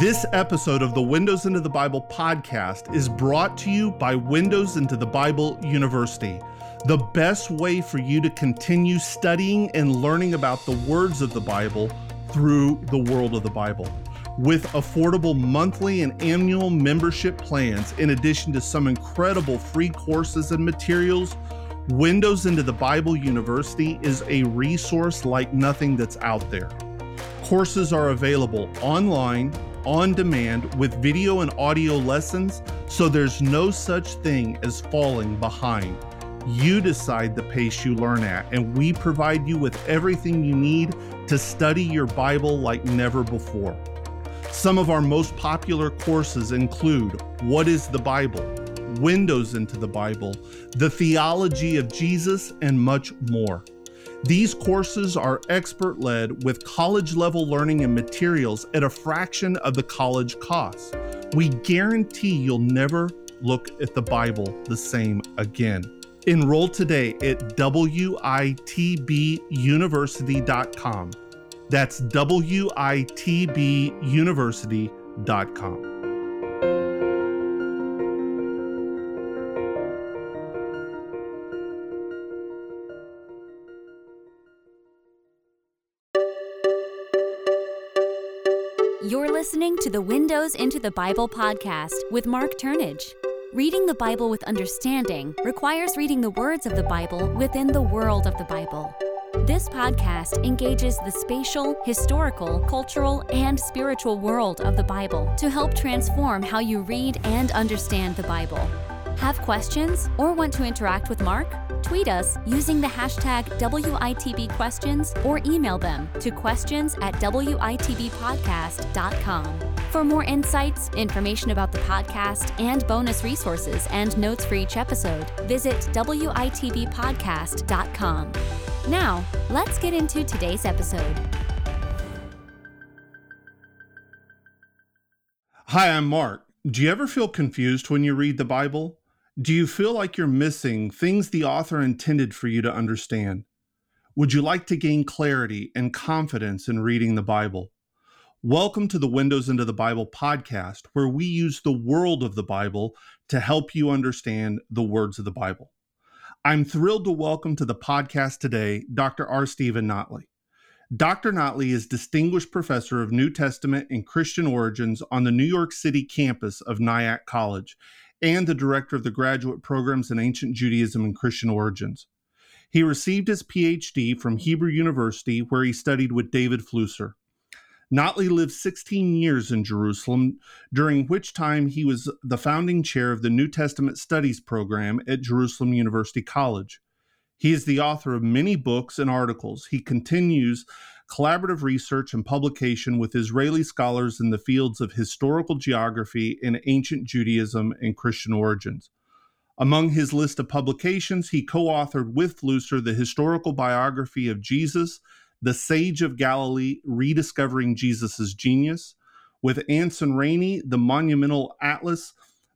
This episode of the Windows into the Bible podcast is brought to you by Windows into the Bible University, the best way for you to continue studying and learning about the words of the Bible through the world of the Bible. With affordable monthly and annual membership plans, in addition to some incredible free courses and materials, Windows into the Bible University is a resource like nothing that's out there. Courses are available online, on demand, with video and audio lessons, so there's no such thing as falling behind. You decide the pace you learn at, and we provide you with everything you need to study your Bible like never before. Some of our most popular courses include What is the Bible? Windows into the Bible, the theology of Jesus, and much more. These courses are expert led with college level learning and materials at a fraction of the college cost. We guarantee you'll never look at the Bible the same again. Enroll today at witbuniversity.com. That's witbuniversity.com. You're listening to the Windows into the Bible podcast with Mark Turnage. Reading the Bible with understanding requires reading the words of the Bible within the world of the Bible. This podcast engages the spatial, historical, cultural, and spiritual world of the Bible to help transform how you read and understand the Bible. Have questions or want to interact with Mark? Tweet us using the hashtag WITB questions or email them to questions at WITBpodcast.com. For more insights, information about the podcast, and bonus resources and notes for each episode, visit WITBpodcast.com. Now, let's get into today's episode. Hi, I'm Mark. Do you ever feel confused when you read the Bible? Do you feel like you're missing things the author intended for you to understand? Would you like to gain clarity and confidence in reading the Bible? Welcome to the Windows into the Bible podcast, where we use the world of the Bible to help you understand the words of the Bible. I'm thrilled to welcome to the podcast today Dr. R. Stephen Notley. Dr. Notley is Distinguished Professor of New Testament and Christian Origins on the New York City campus of Nyack College and the director of the graduate programs in ancient Judaism and Christian origins. He received his PhD from Hebrew University, where he studied with David Flusser. Notley lived 16 years in Jerusalem, during which time he was the founding chair of the New Testament Studies program at Jerusalem University College. He is the author of many books and articles. He continues collaborative research and publication with Israeli scholars in the fields of historical geography and ancient Judaism and Christian origins. Among his list of publications, he co authored with Flusser the historical biography of Jesus, The Sage of Galilee Rediscovering Jesus' Genius, with Anson Rainey, the monumental atlas,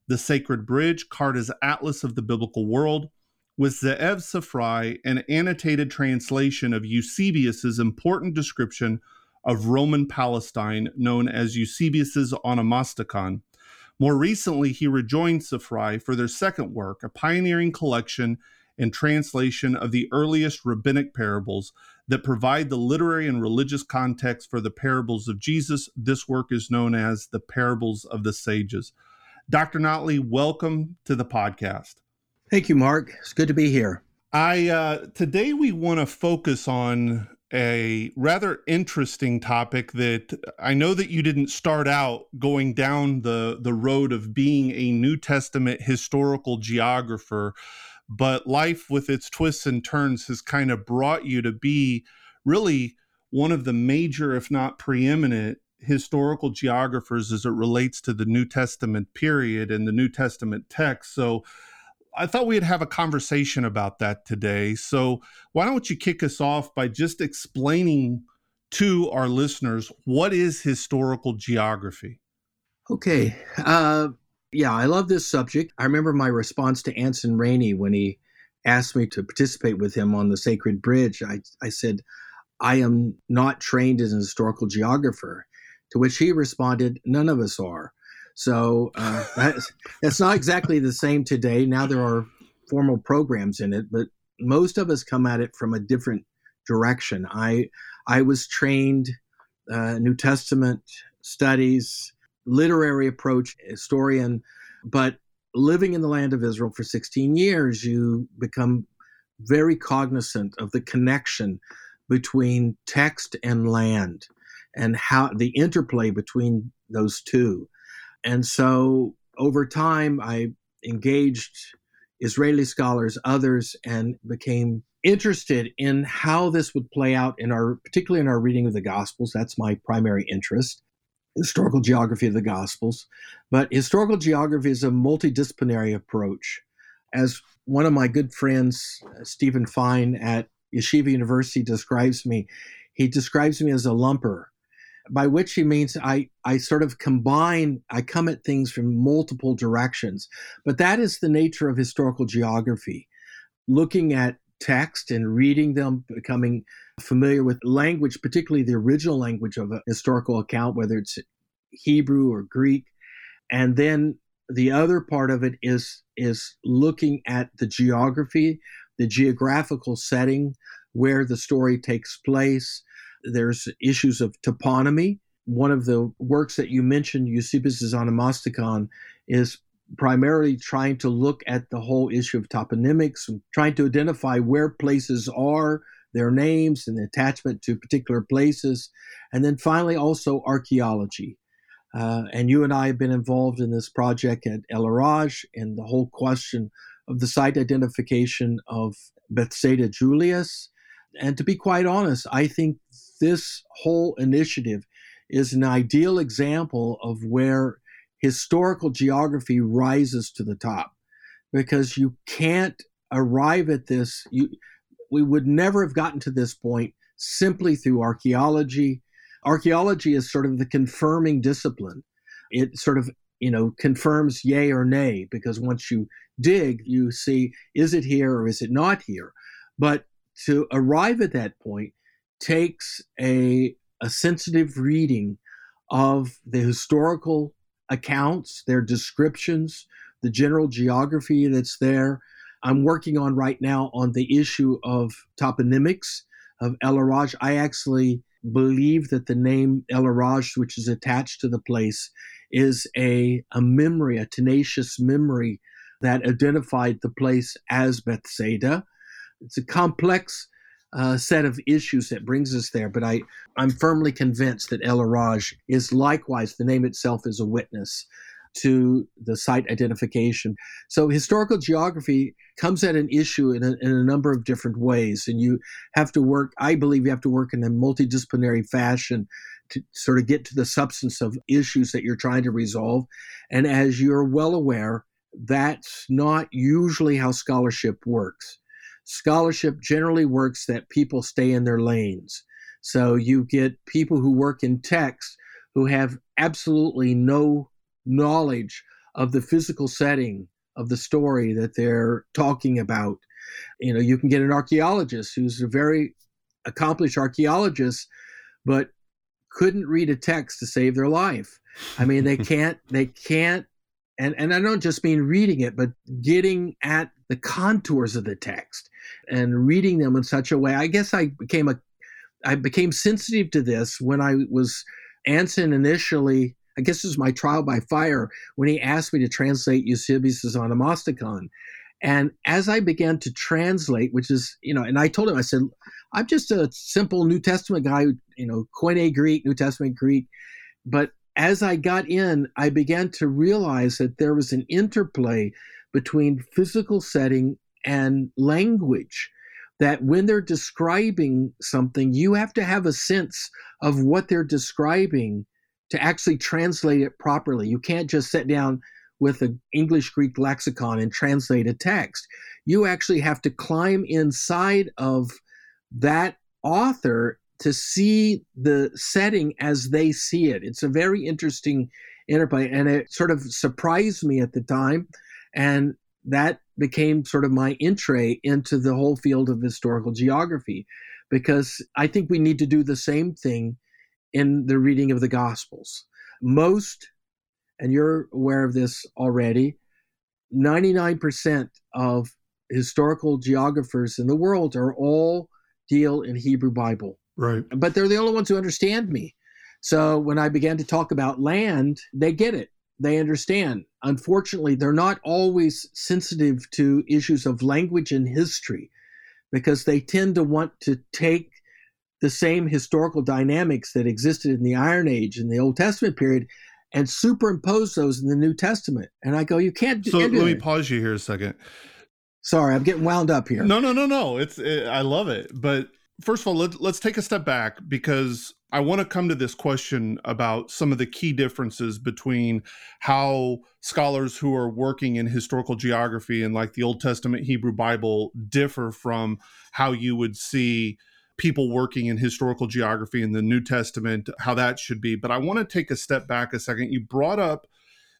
The Sacred Bridge, Carta's Atlas of the Biblical World, with Ze'ev Safrai an annotated translation of Eusebius's important description of Roman Palestine, known as Eusebius's Onomasticon. More recently, he rejoined Safrai for their second work, a pioneering collection and translation of the earliest rabbinic parables that provide the literary and religious context for the parables of Jesus. This work is known as the Parables of the Sages. Dr. Notley, welcome to the podcast. Thank you, Mark. It's good to be here. I uh, today we want to focus on a rather interesting topic that I know that you didn't start out going down the the road of being a New Testament historical geographer, but life with its twists and turns has kind of brought you to be really one of the major, if not preeminent, historical geographers as it relates to the New Testament period and the New Testament text. So I thought we'd have a conversation about that today. So, why don't you kick us off by just explaining to our listeners what is historical geography? Okay. Uh, yeah, I love this subject. I remember my response to Anson Rainey when he asked me to participate with him on the Sacred Bridge. I, I said, I am not trained as an historical geographer. To which he responded, None of us are. So uh, that's, that's not exactly the same today. Now there are formal programs in it, but most of us come at it from a different direction. I I was trained uh, New Testament studies, literary approach, historian, but living in the land of Israel for 16 years, you become very cognizant of the connection between text and land and how the interplay between those two. And so over time, I engaged Israeli scholars, others, and became interested in how this would play out in our, particularly in our reading of the Gospels. That's my primary interest, historical geography of the Gospels. But historical geography is a multidisciplinary approach. As one of my good friends, uh, Stephen Fine at Yeshiva University, describes me, he describes me as a lumper by which he means I, I sort of combine, I come at things from multiple directions. But that is the nature of historical geography. Looking at text and reading them, becoming familiar with language, particularly the original language of a historical account, whether it's Hebrew or Greek. And then the other part of it is is looking at the geography, the geographical setting where the story takes place, there's issues of toponymy. One of the works that you mentioned, Eusebius' Onomasticon, is primarily trying to look at the whole issue of toponymics and trying to identify where places are, their names, and the attachment to particular places. And then finally, also archaeology. Uh, and you and I have been involved in this project at El Araj and the whole question of the site identification of Bethsaida Julias. And to be quite honest, I think this whole initiative is an ideal example of where historical geography rises to the top. Because you can't arrive at this you we would never have gotten to this point simply through archaeology. Archaeology is sort of the confirming discipline. It sort of you know confirms yay or nay because once you dig you see is it here or is it not here? But to arrive at that point takes a, a sensitive reading of the historical accounts, their descriptions, the general geography that's there. I'm working on right now on the issue of toponymics of El Araj. I actually believe that the name El Araj, which is attached to the place, is a, a memory, a tenacious memory that identified the place as Bethsaida. It's a complex uh, set of issues that brings us there. But I, I'm firmly convinced that El Araj is likewise, the name itself is a witness to the site identification. So historical geography comes at an issue in a, in a number of different ways. And you have to work, I believe you have to work in a multidisciplinary fashion to sort of get to the substance of issues that you're trying to resolve. And as you're well aware, that's not usually how scholarship works scholarship generally works that people stay in their lanes. So you get people who work in text who have absolutely no knowledge of the physical setting of the story that they're talking about. You know, you can get an archaeologist who's a very accomplished archaeologist, but couldn't read a text to save their life. I mean, they can't they can't and and I don't just mean reading it, but getting at the contours of the text and reading them in such a way. I guess I became a I became sensitive to this when I was Anson initially. I guess this was my trial by fire when he asked me to translate Eusebius' Onomasticon. And as I began to translate, which is, you know, and I told him, I said, I'm just a simple New Testament guy, you know, Koine Greek, New Testament Greek. But as I got in, I began to realize that there was an interplay between physical setting and language. That when they're describing something, you have to have a sense of what they're describing to actually translate it properly. You can't just sit down with an English Greek lexicon and translate a text. You actually have to climb inside of that author to see the setting as they see it. It's a very interesting interplay, and it sort of surprised me at the time, and that became sort of my entree into the whole field of historical geography, because I think we need to do the same thing in the reading of the Gospels. Most, and you're aware of this already, 99% of historical geographers in the world are all deal in Hebrew Bible. Right. But they're the only ones who understand me. So when I began to talk about land, they get it. They understand. Unfortunately, they're not always sensitive to issues of language and history because they tend to want to take the same historical dynamics that existed in the Iron Age in the Old Testament period and superimpose those in the New Testament. And I go, you can't do So let me pause you here a second. Sorry, I'm getting wound up here. No, no, no, no. It's it, I love it. But first of all, let, let's take a step back because I want to come to this question about some of the key differences between how scholars who are working in historical geography and like the Old Testament Hebrew Bible differ from how you would see people working in historical geography in the New Testament, how that should be. But I want to take a step back a second. You brought up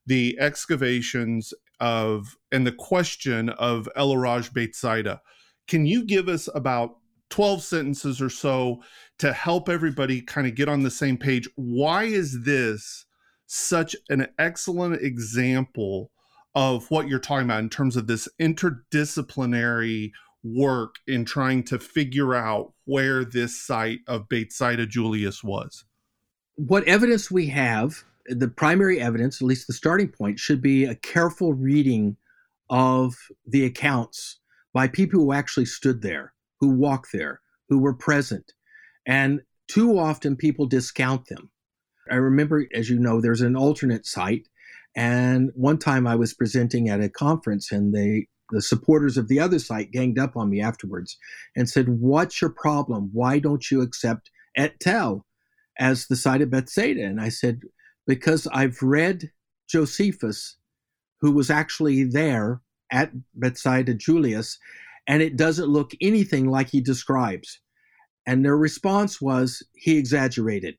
the excavations of and the question of El Araj Beit Saida. Can you give us about 12 sentences or so to help everybody kind of get on the same page? Why is this such an excellent example of what you're talking about in terms of this interdisciplinary work in trying to figure out where this site of Beit Saida Julias was? What evidence we have, the primary evidence, at least the starting point, should be a careful reading of the accounts by people who actually stood there, who walked there, who were present. And too often people discount them. I remember, as you know, there's an alternate site. And one time I was presenting at a conference and they the supporters of the other site ganged up on me afterwards and said, What's your problem? Why don't you accept Et Tel as the site of Bethsaida? And I said, Because I've read Josephus, who was actually there at Bethsaida Julias, and it doesn't look anything like he describes. And their response was, He exaggerated.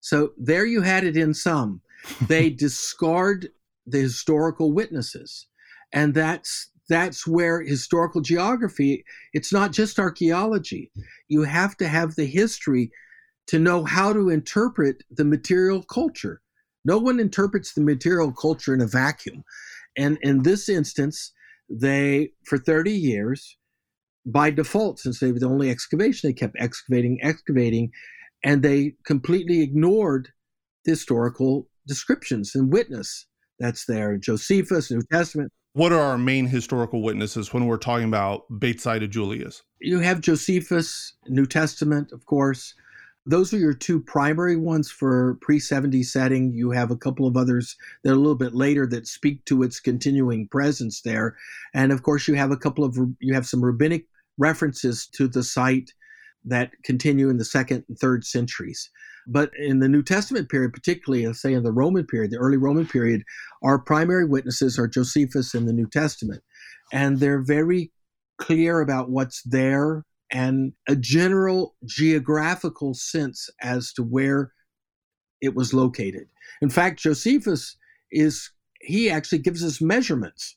So there you had it in sum. They discard the historical witnesses. And that's that's where historical geography it's not just archaeology you have to have the history to know how to interpret the material culture no one interprets the material culture in a vacuum and in this instance they for 30 years by default since they were the only excavation they kept excavating excavating and they completely ignored the historical descriptions and witness that's there josephus new testament what are our main historical witnesses when we're talking about Beit Saida Julias? You have Josephus, New Testament, of course. Those are your two primary ones for pre 70 setting. You have a couple of others that are a little bit later that speak to its continuing presence there. And of course, you have a couple of, you have some rabbinic references to the site that continue in the second and third centuries. But in the New Testament period, particularly, let's say in the Roman period, the early Roman period, our primary witnesses are Josephus in the New Testament. And they're very clear about what's there and a general geographical sense as to where it was located. In fact, Josephus is, he actually gives us measurements.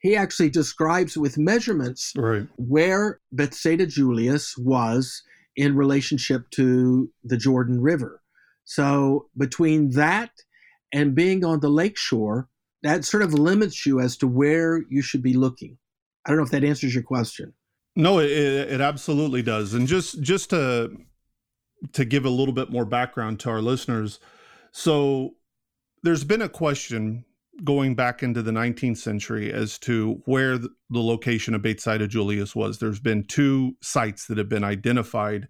He actually describes with measurements right. where Bethsaida Julias was in relationship to the Jordan River. So between that and being on the lakeshore, that sort of limits you as to where you should be looking. I don't know if that answers your question. No, it, it absolutely does. And just just to to give a little bit more background to our listeners, so there's been a question going back into the 19th century as to where the, location of Beit Saida Julias was. There's been two sites that have been identified.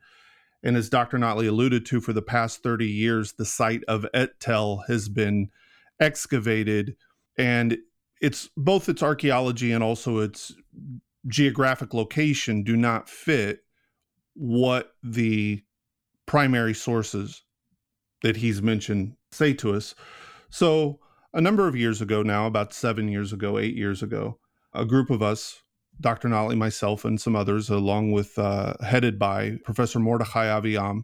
And as Dr. Notley alluded to, for the past 30 years, the site of Et Tel has been excavated. And it's both its archaeology and also its geographic location do not fit what the primary sources that he's mentioned say to us. So, a number of years ago now, about seven years ago, eight years ago, a group of us, Dr. Notley, myself, and some others, along with uh, headed by Professor Mordechai Aviam,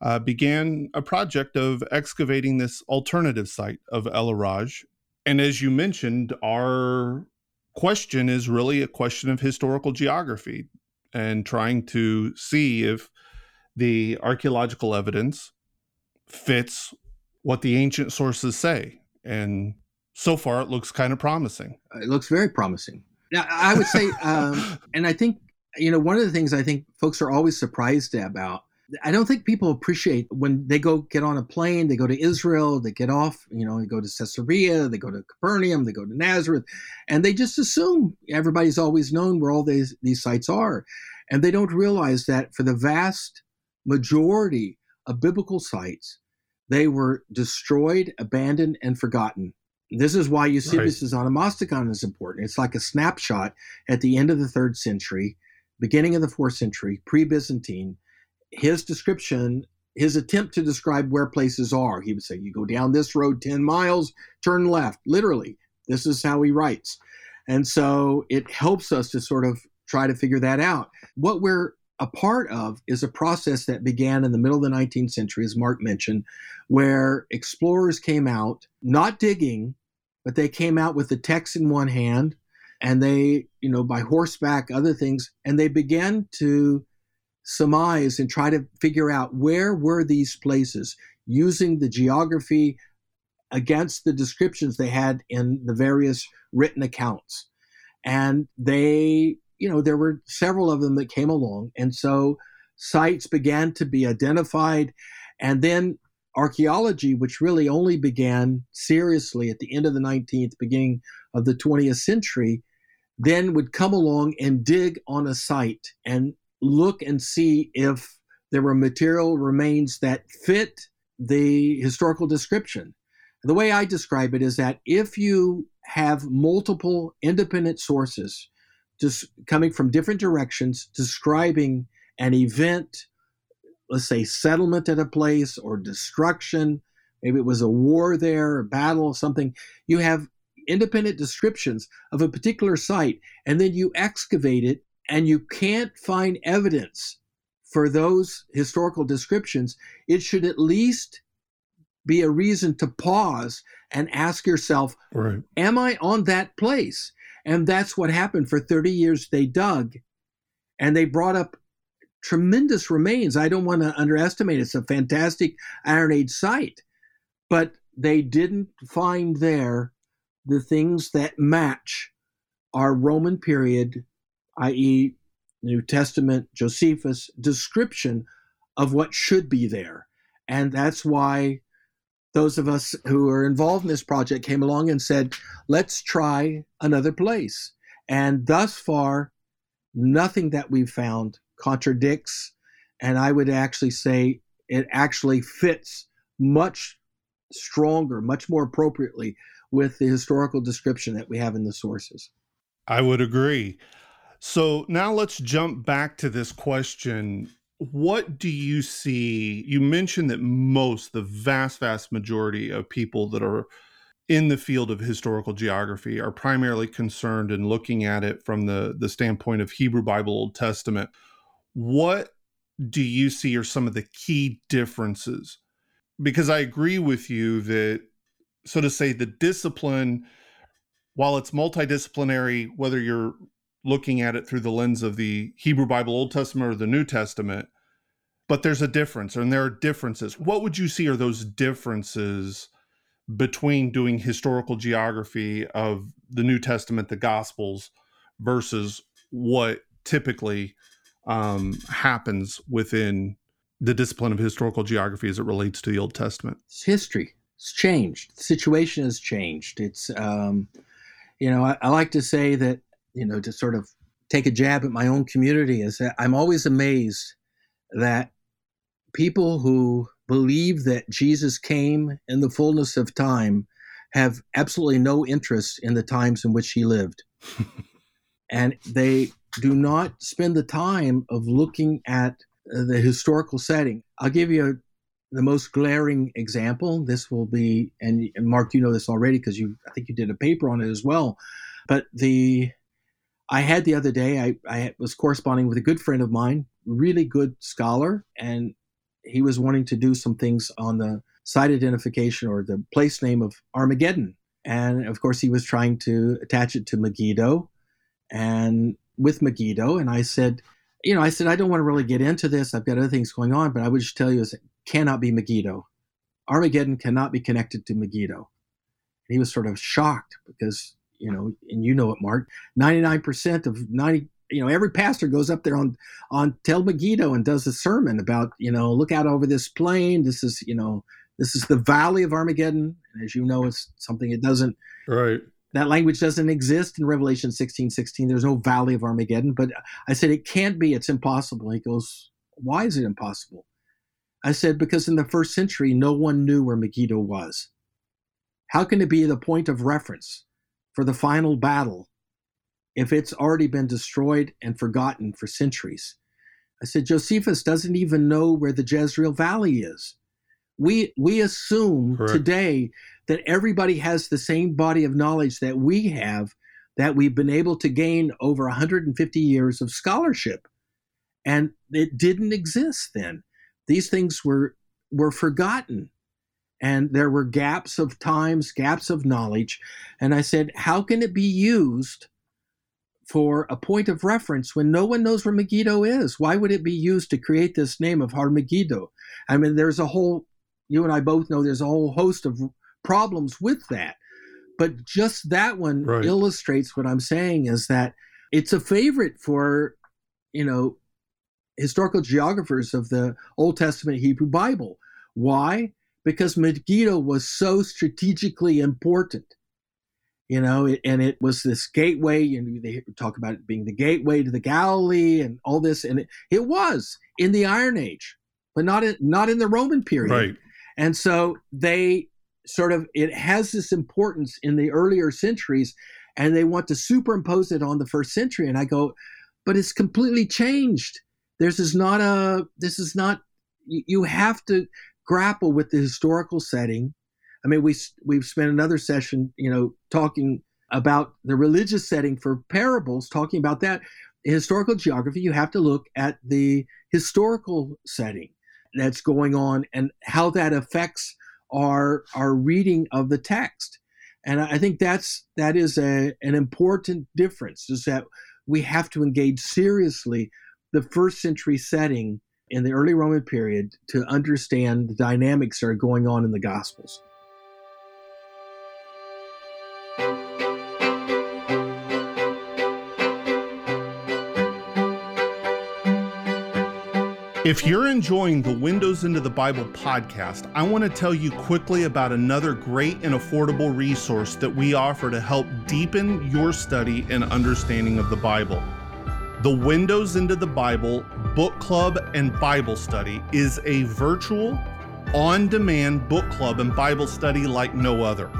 uh, began a project of excavating this alternative site of El Araj. And as you mentioned, our question is really a question of historical geography and trying to see if the archaeological evidence fits what the ancient sources say. And so far, it looks kind of promising. It looks very promising. Now, I would say, um, and I think, you know, one of the things I think folks are always surprised about I don't think people appreciate when they go get on a plane, they go to Israel, they get off, you know, they go to Caesarea, they go to Capernaum, they go to Nazareth, and they just assume everybody's always known where all these, these sites are. And they don't realize that for the vast majority of biblical sites, they were destroyed, abandoned, and forgotten. This is why Eusebius' right. Onomasticon is important. It's like a snapshot at the end of the third century, beginning of the fourth century, pre Byzantine his description, his attempt to describe where places are, he would say, You go down this road 10 miles, turn left. Literally, this is how he writes. And so it helps us to sort of try to figure that out. What we're a part of is a process that began in the middle of the 19th century, as Mark mentioned, where explorers came out, not digging, but they came out with the text in one hand and they, you know, by horseback, other things, and they began to surmise and try to figure out where were these places using the geography against the descriptions they had in the various written accounts. And they, you know, there were several of them that came along. And so sites began to be identified. And then archaeology, which really only began seriously at the end of the 19th, beginning of the 20th century, then would come along and dig on a site and look and see if there were material remains that fit the historical description. The way I describe it is that if you have multiple independent sources just coming from different directions describing an event, let's say settlement at a place or destruction, maybe it was a war there, a battle, something, you have independent descriptions of a particular site, and then you excavate it and you can't find evidence for those historical descriptions, it should at least be a reason to pause and ask yourself, right. Am I on that place? And that's what happened for 30 years. They dug and they brought up tremendous remains. I don't want to underestimate It's a fantastic Iron Age site, but they didn't find there the things that match our Roman period i.e., New Testament, Josephus description of what should be there. And that's why those of us who are involved in this project came along and said, let's try another place. And thus far, nothing that we've found contradicts. And I would actually say it actually fits much stronger, much more appropriately with the historical description that we have in the sources. I would agree. So now let's jump back to this question. What do you see? You mentioned that most, the vast, vast majority of people that are in the field of historical geography are primarily concerned in looking at it from the, the standpoint of Hebrew Bible Old Testament. What do you see are some of the key differences? Because I agree with you that, so to say, the discipline, while it's multidisciplinary, whether you're looking at it through the lens of the Hebrew Bible, Old Testament, or the New Testament. But there's a difference, and there are differences. What would you see are those differences between doing historical geography of the New Testament, the Gospels, versus what typically um, happens within the discipline of historical geography as it relates to the Old Testament? It's history. It's changed. The situation has changed. It's, um, you know, I, I like to say that you know, to sort of take a jab at my own community is that I'm always amazed that people who believe that Jesus came in the fullness of time have absolutely no interest in the times in which he lived. and they do not spend the time of looking at the historical setting. I'll give you a, the most glaring example. This will be, and, and Mark, you know this already because you, I think you did a paper on it as well. But the I had the other day, I, I was corresponding with a good friend of mine, really good scholar, and he was wanting to do some things on the site identification or the place name of Armageddon. And of course, he was trying to attach it to Megiddo and with Megiddo. And I said, you know, I said, I don't want to really get into this. I've got other things going on, but I would just tell you, it cannot be Megiddo. Armageddon cannot be connected to Megiddo. And he was sort of shocked because, you know, and you know it, Mark, 99% of 90, you know, every pastor goes up there on, on Tel Megiddo and does a sermon about, you know, look out over this plain. This is, you know, this is the valley of Armageddon. And as you know, it's something it doesn't, right. That language doesn't exist in Revelation 16, 16. There's no valley of Armageddon. But I said, it can't be. It's impossible. He goes, why is it impossible? I said, because in the first century, no one knew where Megiddo was. How can it be the point of reference for the final battle if it's already been destroyed and forgotten for centuries? I said, Josephus doesn't even know where the Jezreel Valley is. We, we assume Correct. today that everybody has the same body of knowledge that we have, that we've been able to gain over 150 years of scholarship. And it didn't exist then. These things were, were forgotten and there were gaps of times, gaps of knowledge. And I said, how can it be used for a point of reference when no one knows where Megiddo is? Why would it be used to create this name of Har Megiddo? I mean, there's a whole, you and I both know there's a whole host of problems with that. But just that one right. illustrates what I'm saying is that it's a favorite for, you know, historical geographers of the Old Testament Hebrew Bible. Why? Because Megiddo was so strategically important. You know, and it was this gateway, and they talk about it being the gateway to the Galilee and all this, and it, it was in the Iron Age, but not in, not in the Roman period. Right. And so they sort of it has this importance in the earlier centuries, and they want to superimpose it on the first century. And I go, but it's completely changed. This is not a. This is not. You have to grapple with the historical setting. I mean, we we've spent another session, you know, talking about the religious setting for parables, talking about that. Historical geography, you have to look at the historical setting that's going on and how that affects our our reading of the text. And I think that's that is a, an important difference. Is that we have to engage seriously the first century setting in the early Roman period to understand the dynamics that are going on in the Gospels. If you're enjoying the Windows into the Bible podcast, I want to tell you quickly about another great and affordable resource that we offer to help deepen your study and understanding of the Bible. The Windows into the Bible Book Club and Bible Study is a virtual, on demand book club and Bible study like no other.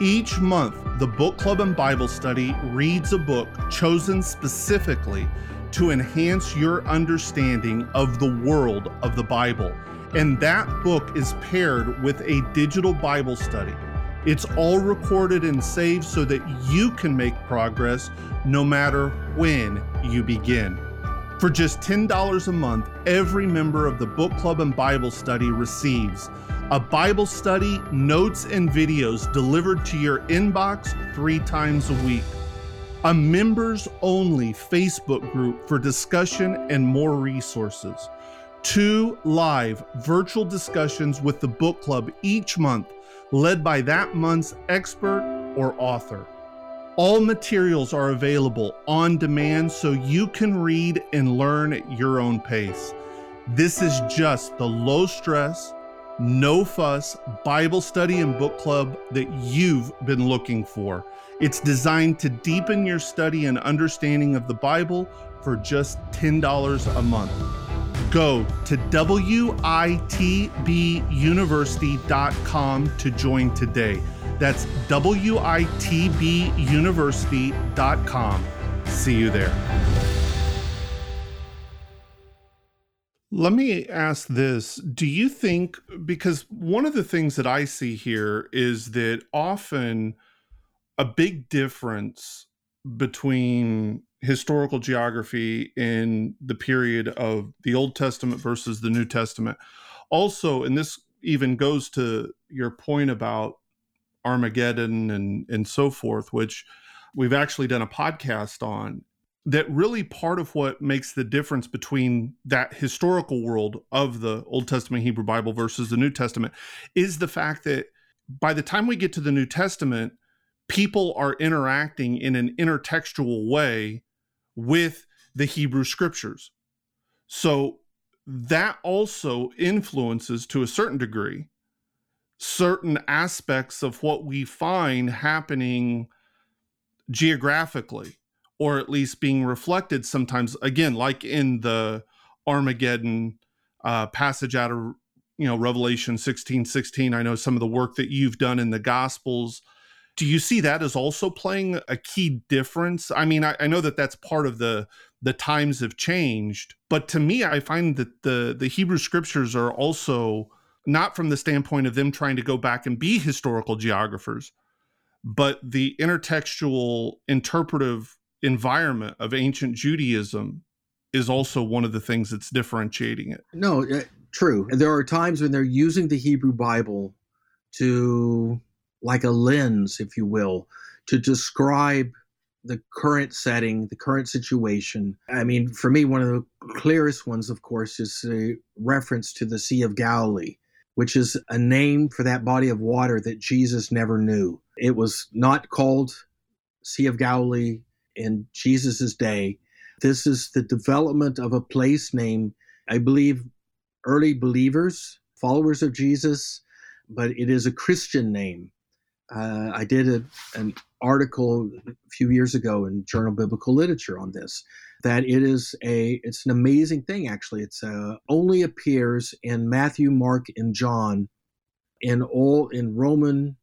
Each month, the Book Club and Bible Study reads a book chosen specifically to enhance your understanding of the world of the Bible. And that book is paired with a digital Bible study. It's all recorded and saved so that you can make progress no matter when you begin. For just $10 a month, every member of the book club and Bible study receives a Bible study, notes, and videos delivered to your inbox three times a week, a members only Facebook group for discussion and more resources, two live virtual discussions with the book club each month, led by that month's expert or author all materials are available on demand so you can read and learn at your own pace. This is just the low stress, no fuss Bible study and book club that you've been looking for. It's designed to deepen your study and understanding of the Bible for just $10 a month. Go to WITBUniversity.com to join today. That's WITBUniversity.com. See you there. Let me ask this. Do you think, because one of the things that I see here is that often a big difference between historical geography in the period of the Old Testament versus the New Testament. Also, and this even goes to your point about Armageddon and and so forth, which we've actually done a podcast on. that really part of what makes the difference between that historical world of the Old Testament Hebrew Bible versus the New Testament is the fact that by the time we get to the New Testament, people are interacting in an intertextual way with the Hebrew scriptures. So that also influences to a certain degree certain aspects of what we find happening geographically or at least being reflected sometimes again like in the armageddon uh, passage out of you know revelation 16 16 i know some of the work that you've done in the gospels do you see that as also playing a key difference? I mean I, I, know that that's part of the the times have changed but to me i find that the the hebrew scriptures are also not from the standpoint of them trying to go back and be historical geographers but the intertextual interpretive environment of ancient judaism is also one of the things that's differentiating it. No uh, true. There are times when they're using the hebrew bible to like a lens, if you will, to describe the current setting, the current situation. I mean, for me, one of the clearest ones, of course, is the reference to the Sea of Galilee, which is a name for that body of water that Jesus never knew. It was not called Sea of Galilee in Jesus' day. This is the development of a place name, I believe, early believers, followers of Jesus, but it is a Christian name uh, I did a, an article a few years ago in Journal Biblical Literature on this. That it is a it's an amazing thing actually. It's uh, only appears in Matthew, Mark, and John, in all in Roman,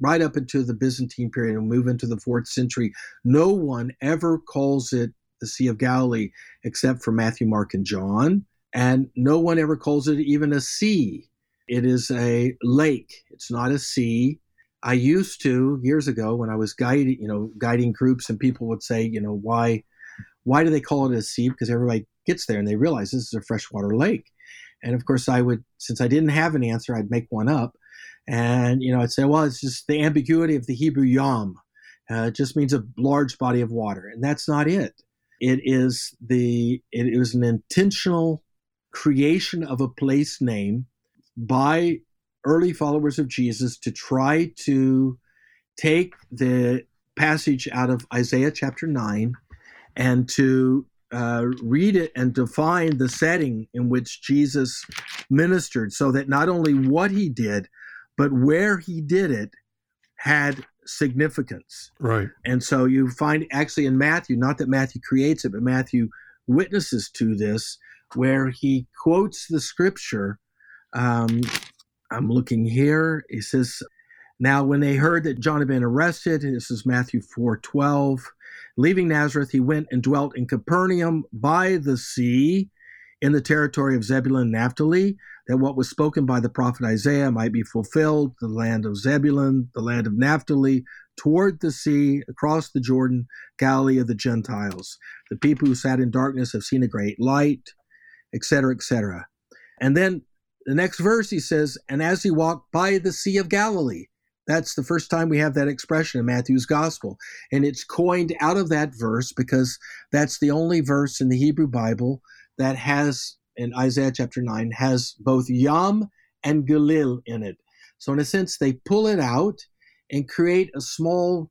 right up into the Byzantine period and move into the fourth century. No one ever calls it the Sea of Galilee except for Matthew, Mark, and John, and no one ever calls it even a sea. It is a lake. It's not a sea I used to years ago when I was guiding, you know, guiding groups, and people would say, you know, why, why do they call it a sea? Because everybody gets there and they realize this is a freshwater lake. And of course, I would, since I didn't have an answer, I'd make one up, and you know, I'd say, well, it's just the ambiguity of the Hebrew yam. Uh, it just means a large body of water, and that's not it. It is the it, it was an intentional creation of a place name by early followers of Jesus to try to take the passage out of Isaiah chapter 9 and to uh, read it and define the setting in which Jesus ministered so that not only what he did, but where he did it had significance. Right. And so you find actually in Matthew, not that Matthew creates it, but Matthew witnesses to this, where he quotes the scripture um, I'm looking here. He says, Now when they heard that John had been arrested, this is Matthew 4 12, leaving Nazareth, he went and dwelt in Capernaum by the sea in the territory of Zebulun and Naphtali, that what was spoken by the prophet Isaiah might be fulfilled, the land of Zebulun, the land of Naphtali, toward the sea, across the Jordan, Galilee of the Gentiles. The people who sat in darkness have seen a great light, etc., etc. And then the next verse he says, and as he walked by the Sea of Galilee. That's the first time we have that expression in Matthew's gospel. And it's coined out of that verse because that's the only verse in the Hebrew Bible that has, in Isaiah chapter 9, has both Yam and Galil in it. So, in a sense, they pull it out and create a small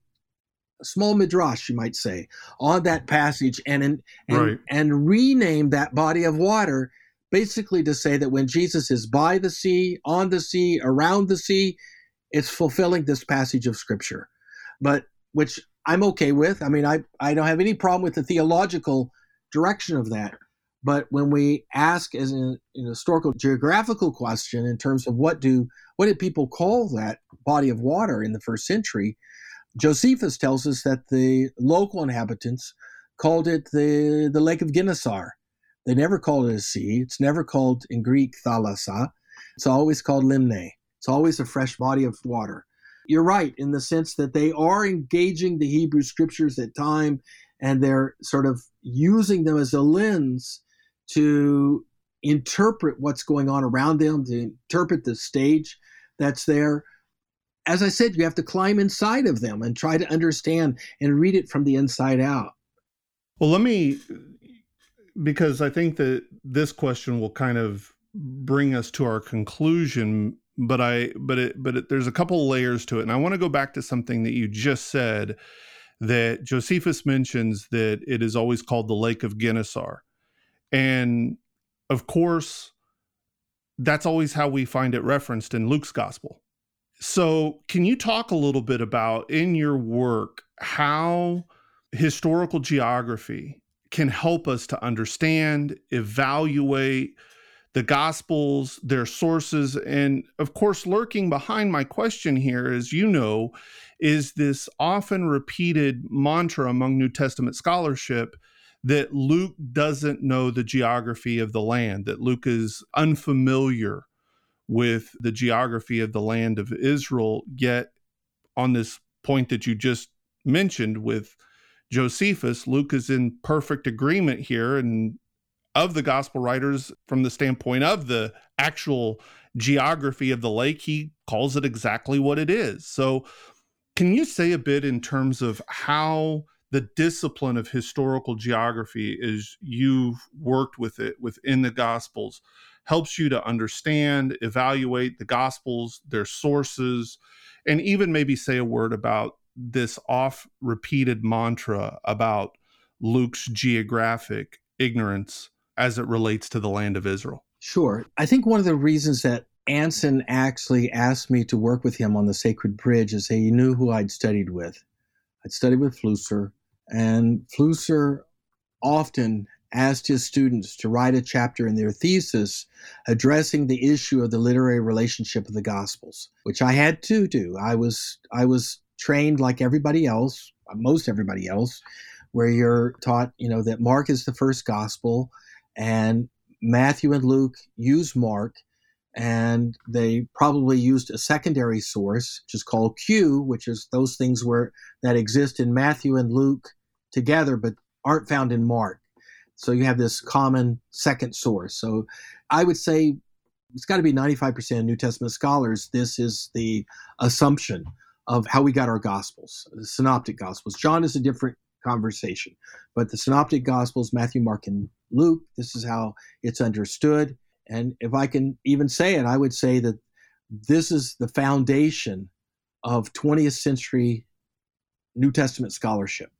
a small midrash, you might say, on that passage and and, right. and rename that body of water basically to say that when Jesus is by the sea, on the sea, around the sea, it's fulfilling this passage of scripture. But which I'm okay with. I mean, I, I don't have any problem with the theological direction of that. But when we ask as an, historical geographical question in terms of what do what did people call that body of water in the first century, Josephus tells us that the local inhabitants called it the, the Lake of Gennesaret they never called it a sea. It's never called in Greek thalassa. It's always called limne. It's always a fresh body of water. You're right in the sense that they are engaging the Hebrew scriptures at time and they're sort of using them as a lens to interpret what's going on around them, to interpret the stage that's there. As I said, you have to climb inside of them and try to understand and read it from the inside out. Well, let me, because I think that this question will kind of bring us to our conclusion. But I, but it, but it, there's a couple layers to it, and I want to go back to something that you just said that Josephus mentions that it is always called the Lake of Gennesaret. And of course, that's always how we find it referenced in Luke's gospel. So, can you talk a little bit about in your work how historical geography can help us to understand, evaluate the gospels, their sources, and of course, lurking behind my question here, as you know, is this often repeated mantra among New Testament scholarship that Luke doesn't know the geography of the land, that Luke is unfamiliar with the geography of the land of Israel. Yet, on this point that you just mentioned with Josephus, Luke is in perfect agreement here and of the gospel writers from the standpoint of the actual geography of the lake, he calls it exactly what it is. So, can you say a bit in terms of how the discipline of historical geography, as you've worked with it within the Gospels, helps you to understand, evaluate the Gospels, their sources, and even maybe say a word about this oft repeated mantra about Luke's geographic ignorance as it relates to the land of Israel? Sure. I think one of the reasons that Anson actually asked me to work with him on the Sacred Bridge is he knew who I'd studied with. I'd studied with Flusser, and Flusser often asked his students to write a chapter in their thesis addressing the issue of the literary relationship of the Gospels, which I had to do. I was I was trained like everybody else, most everybody else, where you're taught, you know, that Mark is the first gospel and Matthew and Luke use Mark and they probably used a secondary source, which is called Q, which is those things where that exist in Matthew and Luke together, but aren't found in Mark. So you have this common second source. So I would say it's got to be 95% of New Testament scholars. This is the assumption of how we got our Gospels, the Synoptic Gospels. John is a different conversation, but the Synoptic Gospels, Matthew, Mark, and Luke, this is how it's understood. And if I can even say it, I would say that this is the foundation of 20th century New Testament scholarship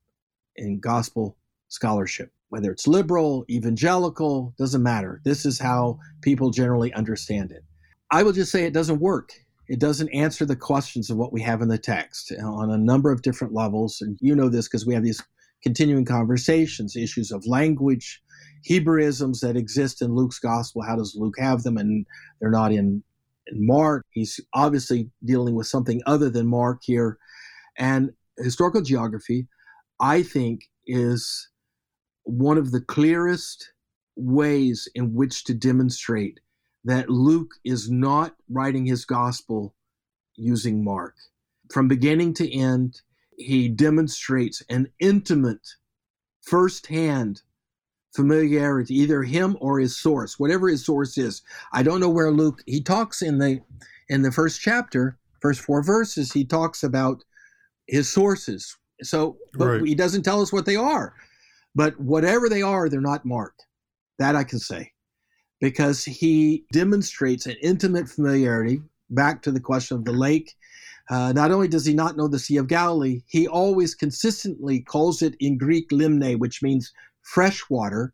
and gospel scholarship. Whether it's liberal, evangelical, doesn't matter. This is how people generally understand it. I will just say it doesn't work. It doesn't answer the questions of what we have in the text uh, on a number of different levels. And you know this because we have these continuing conversations, issues of language, Hebraisms that exist in Luke's gospel. How does Luke have them? And they're not in, in Mark. He's obviously dealing with something other than Mark here. And historical geography, I think, is one of the clearest ways in which to demonstrate that Luke is not writing his gospel using Mark. From beginning to end, he demonstrates an intimate, firsthand familiarity, either him or his source, whatever his source is. I don't know where Luke he talks in the in the first chapter, first four verses, he talks about his sources. So but right. he doesn't tell us what they are. But whatever they are, they're not marked. That I can say. Because he demonstrates an intimate familiarity, back to the question of the lake. Uh, not only does he not know the Sea of Galilee, he always consistently calls it in Greek limne, which means fresh water.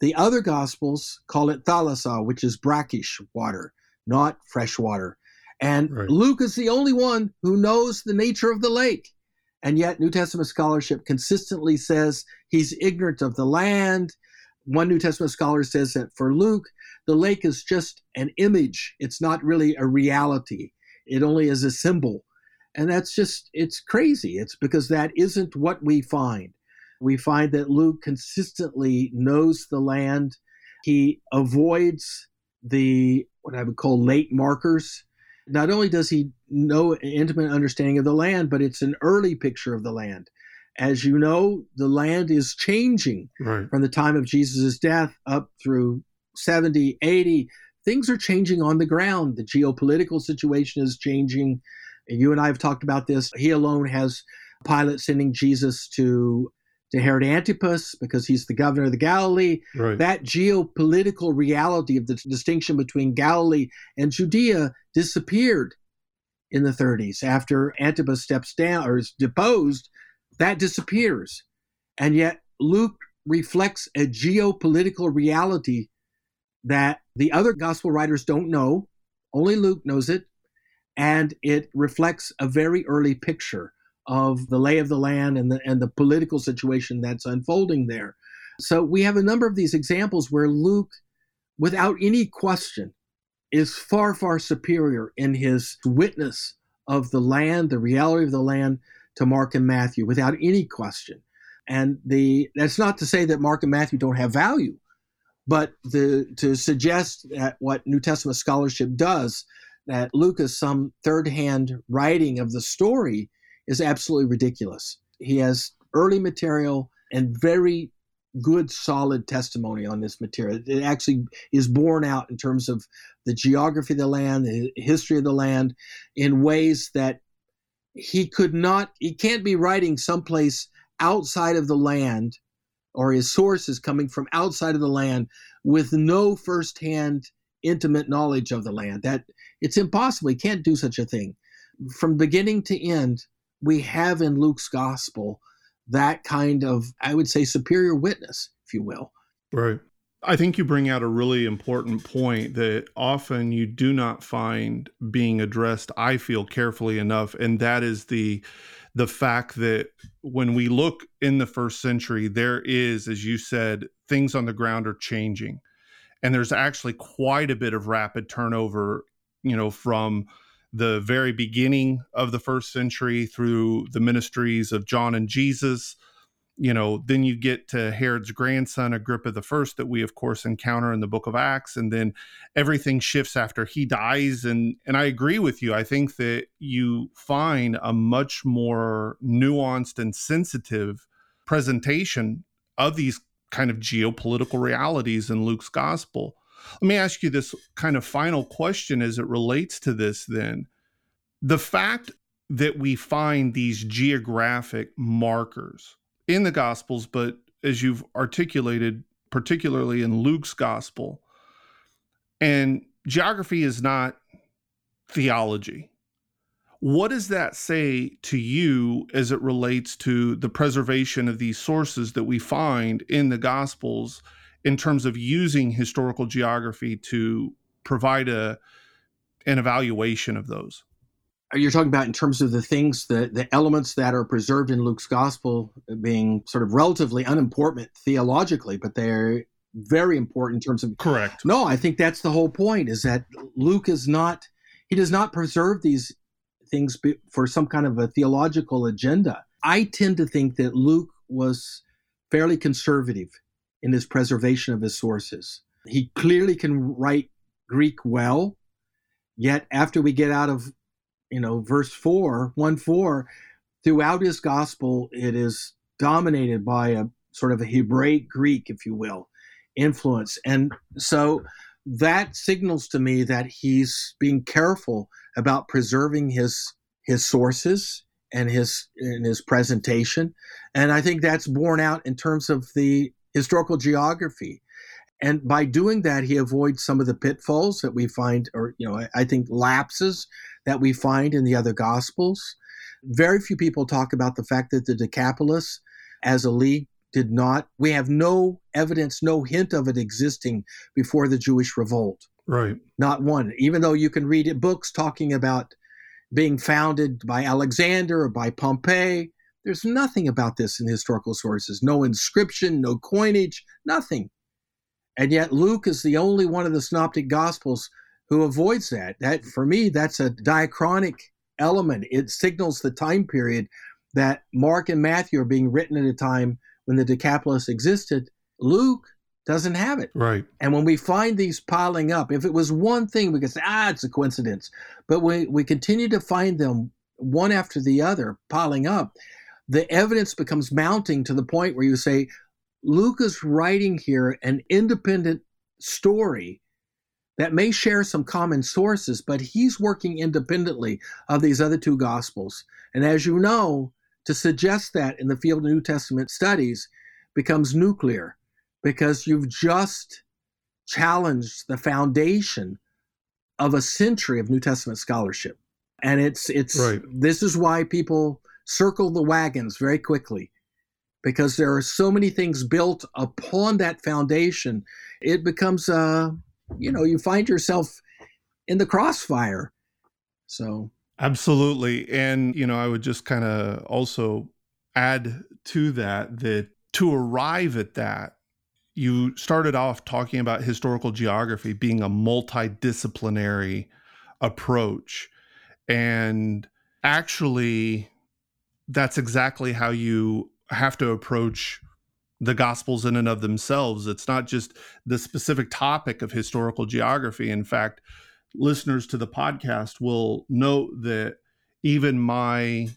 The other gospels call it thalassa, which is brackish water, not fresh water. And right. Luke is the only one who knows the nature of the lake. And yet, New Testament scholarship consistently says he's ignorant of the land. One New Testament scholar says that for Luke, the lake is just an image, it's not really a reality, it only is a symbol. And that's just, it's crazy. It's because that isn't what we find we find that Luke consistently knows the land. He avoids the what I would call late markers. Not only does he know an intimate understanding of the land, but it's an early picture of the land. As you know, the land is changing right. from the time of Jesus' death up through 70, 80. Things are changing on the ground. The geopolitical situation is changing. You and I have talked about this. He alone has Pilate sending Jesus to to Herod Antipas because he's the governor of the Galilee. Right. That geopolitical reality of the distinction between Galilee and Judea disappeared in the 30s. After Antipas steps down or is deposed, that disappears. And yet Luke reflects a geopolitical reality that the other gospel writers don't know. Only Luke knows it. And it reflects a very early picture of the lay of the land and the, and the political situation that's unfolding there. So we have a number of these examples where Luke, without any question, is far, far superior in his witness of the land, the reality of the land, to Mark and Matthew, without any question. And the that's not to say that Mark and Matthew don't have value, but the, to suggest that what New Testament scholarship does, that Luke is some third-hand writing of the story, is absolutely ridiculous. He has early material and very good, solid testimony on this material. It actually is borne out in terms of the geography of the land, the history of the land, in ways that he could not, he can't be writing someplace outside of the land or his sources coming from outside of the land with no firsthand intimate knowledge of the land. That it's impossible. He can't do such a thing. From beginning to end, we have in Luke's gospel that kind of, I would say, superior witness, if you will. Right. I think you bring out a really important point that often you do not find being addressed, I feel carefully enough, and that is the the fact that when we look in the first century, there is, as you said, things on the ground are changing. And there's actually quite a bit of rapid turnover, you know, from the very beginning of the first century through the ministries of John and Jesus. You know, then you get to Herod's grandson, Agrippa the First, that we of course encounter in the book of Acts, and then everything shifts after he dies. And and I agree with you. I think that you find a much more nuanced and sensitive presentation of these kind of geopolitical realities in Luke's gospel. Let me ask you this kind of final question as it relates to this then. The fact that we find these geographic markers in the Gospels, but as you've articulated, particularly in Luke's Gospel, and geography is not theology. What does that say to you as it relates to the preservation of these sources that we find in the Gospels in terms of using historical geography to provide a an evaluation of those. You're talking about in terms of the things, the, the elements that are preserved in Luke's gospel being sort of relatively unimportant theologically, but they're very important in terms of. Correct. No, I think that's the whole point is that Luke is not, he does not preserve these things for some kind of a theological agenda. I tend to think that Luke was fairly conservative in his preservation of his sources. He clearly can write Greek well, yet after we get out of, you know, verse 4, 1 4, throughout his gospel, it is dominated by a sort of a Hebraic Greek, if you will, influence. And so that signals to me that he's being careful about preserving his his sources and his in his presentation and i think that's borne out in terms of the historical geography. And by doing that, he avoids some of the pitfalls that we find, or, you know, I, think lapses that we find in the other gospels. Very few people talk about the fact that the Decapolis as a league did not, we have no evidence, no hint of it existing before the Jewish revolt. Right. Not one. Even though you can read books talking about being founded by Alexander or by Pompey, there's nothing about this in historical sources no inscription, no coinage, nothing. And yet Luke is the only one of the synoptic gospels who avoids that. That for me, that's a diachronic element. It signals the time period that Mark and Matthew are being written at a time when the Decapolis existed. Luke doesn't have it. Right. And when we find these piling up, if it was one thing, we could say, ah, it's a coincidence. But we, we continue to find them one after the other piling up the evidence becomes mounting to the point where you say, Luke is writing here an independent story that may share some common sources, but he's working independently of these other two gospels. And as you know, to suggest that in the field of New Testament studies becomes nuclear because you've just challenged the foundation of a century of New Testament scholarship. And it's it's right. this is why people circle the wagons very quickly because there are so many things built upon that foundation. It becomes uh you know, you find yourself in the crossfire. So Absolutely. And, you know, I would just kind of also add to that that to arrive at that, you started off talking about historical geography being a multidisciplinary approach. And actually, that's exactly how you have to approach the gospels in and of themselves. It's not just the specific topic of historical geography. In fact, listeners to the podcast will note that even my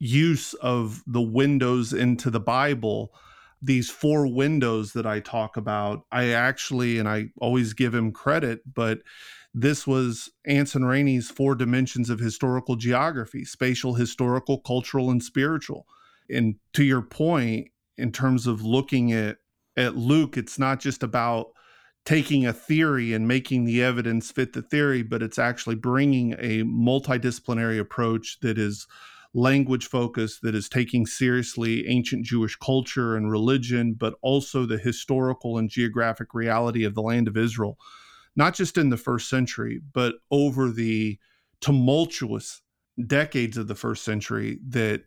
use of the windows into the Bible, these four windows that I talk about, I actually, and I always give him credit, but this was Anson Rainey's four dimensions of historical geography spatial, historical, cultural, and spiritual. And to your point, in terms of looking at, at Luke, it's not just about taking a theory and making the evidence fit the theory, but it's actually bringing a multidisciplinary approach that is language focused, that is taking seriously ancient Jewish culture and religion, but also the historical and geographic reality of the land of Israel, not just in the first century, but over the tumultuous decades of the first century that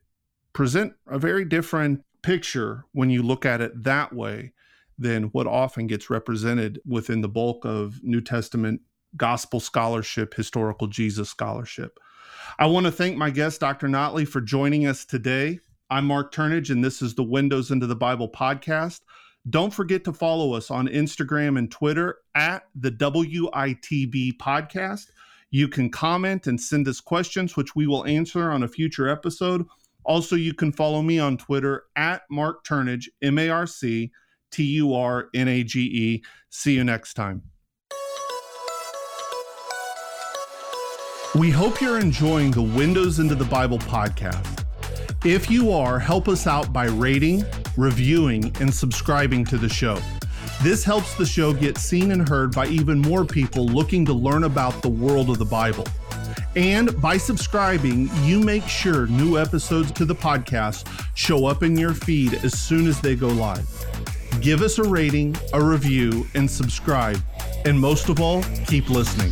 present a very different picture when you look at it that way than what often gets represented within the bulk of New Testament gospel scholarship, historical Jesus scholarship. I want to thank my guest, Dr. Notley, for joining us today. I'm Marc Turnage, and this is the Windows into the Bible podcast. Don't forget to follow us on Instagram and Twitter at the WITB podcast. You can comment and send us questions, which we will answer on a future episode. Also, you can follow me on Twitter at Marc Turnage, M A R C T U R N A G E. See you next time. We hope you're enjoying the Windows into the Bible podcast. If you are, help us out by rating, reviewing, and subscribing to the show. This helps the show get seen and heard by even more people looking to learn about the world of the Bible. And by subscribing, you make sure new episodes to the podcast show up in your feed as soon as they go live. Give us a rating, a review, and subscribe. And most of all, keep listening.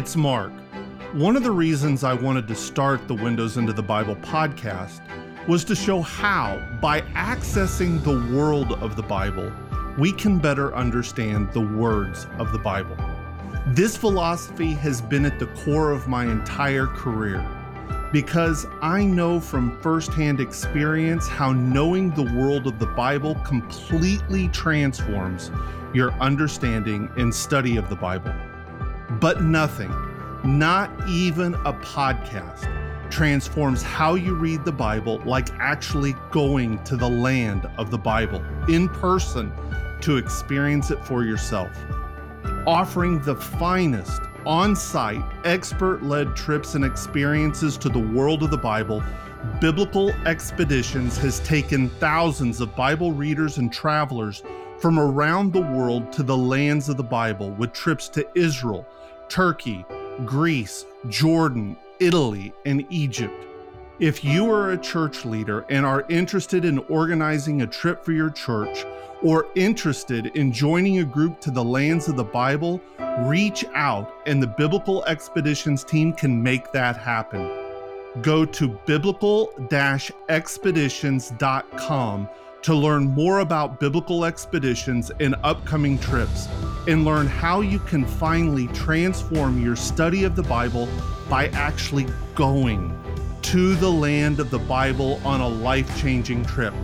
It's Marc. One of the reasons I wanted to start the Windows into the Bible podcast was to show how, by accessing the world of the Bible, we can better understand the words of the Bible. This philosophy has been at the core of my entire career because I know from firsthand experience how knowing the world of the Bible completely transforms your understanding and study of the Bible. But nothing, not even a podcast, transforms how you read the Bible like actually going to the land of the Bible in person to experience it for yourself. Offering the finest on site, expert led trips and experiences to the world of the Bible, Biblical Expeditions has taken thousands of Bible readers and travelers from around the world to the lands of the Bible with trips to Israel, Turkey, Greece, Jordan, Italy, and Egypt. If you are a church leader and are interested in organizing a trip for your church or interested in joining a group to the lands of the Bible, reach out and the Biblical Expeditions team can make that happen. Go to biblical expeditions.com to learn more about biblical expeditions and upcoming trips and learn how you can finally transform your study of the Bible by actually going to the land of the Bible on a life changing trip.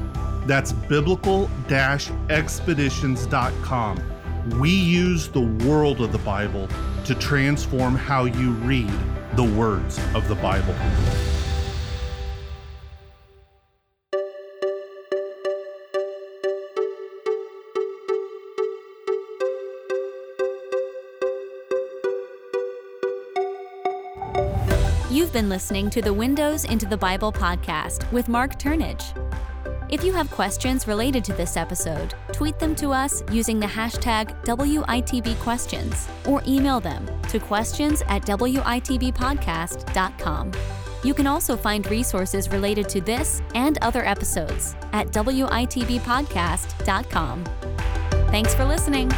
That's biblical expeditions.com. We use the world of the Bible to transform how you read the words of the Bible. Been listening to the Windows into the Bible podcast with Marc Turnage. If you have questions related to this episode, tweet them to us using the hashtag WITBquestions or email them to questions at WITBpodcast.com. You can also find resources related to this and other episodes at WITBpodcast.com. Thanks for listening.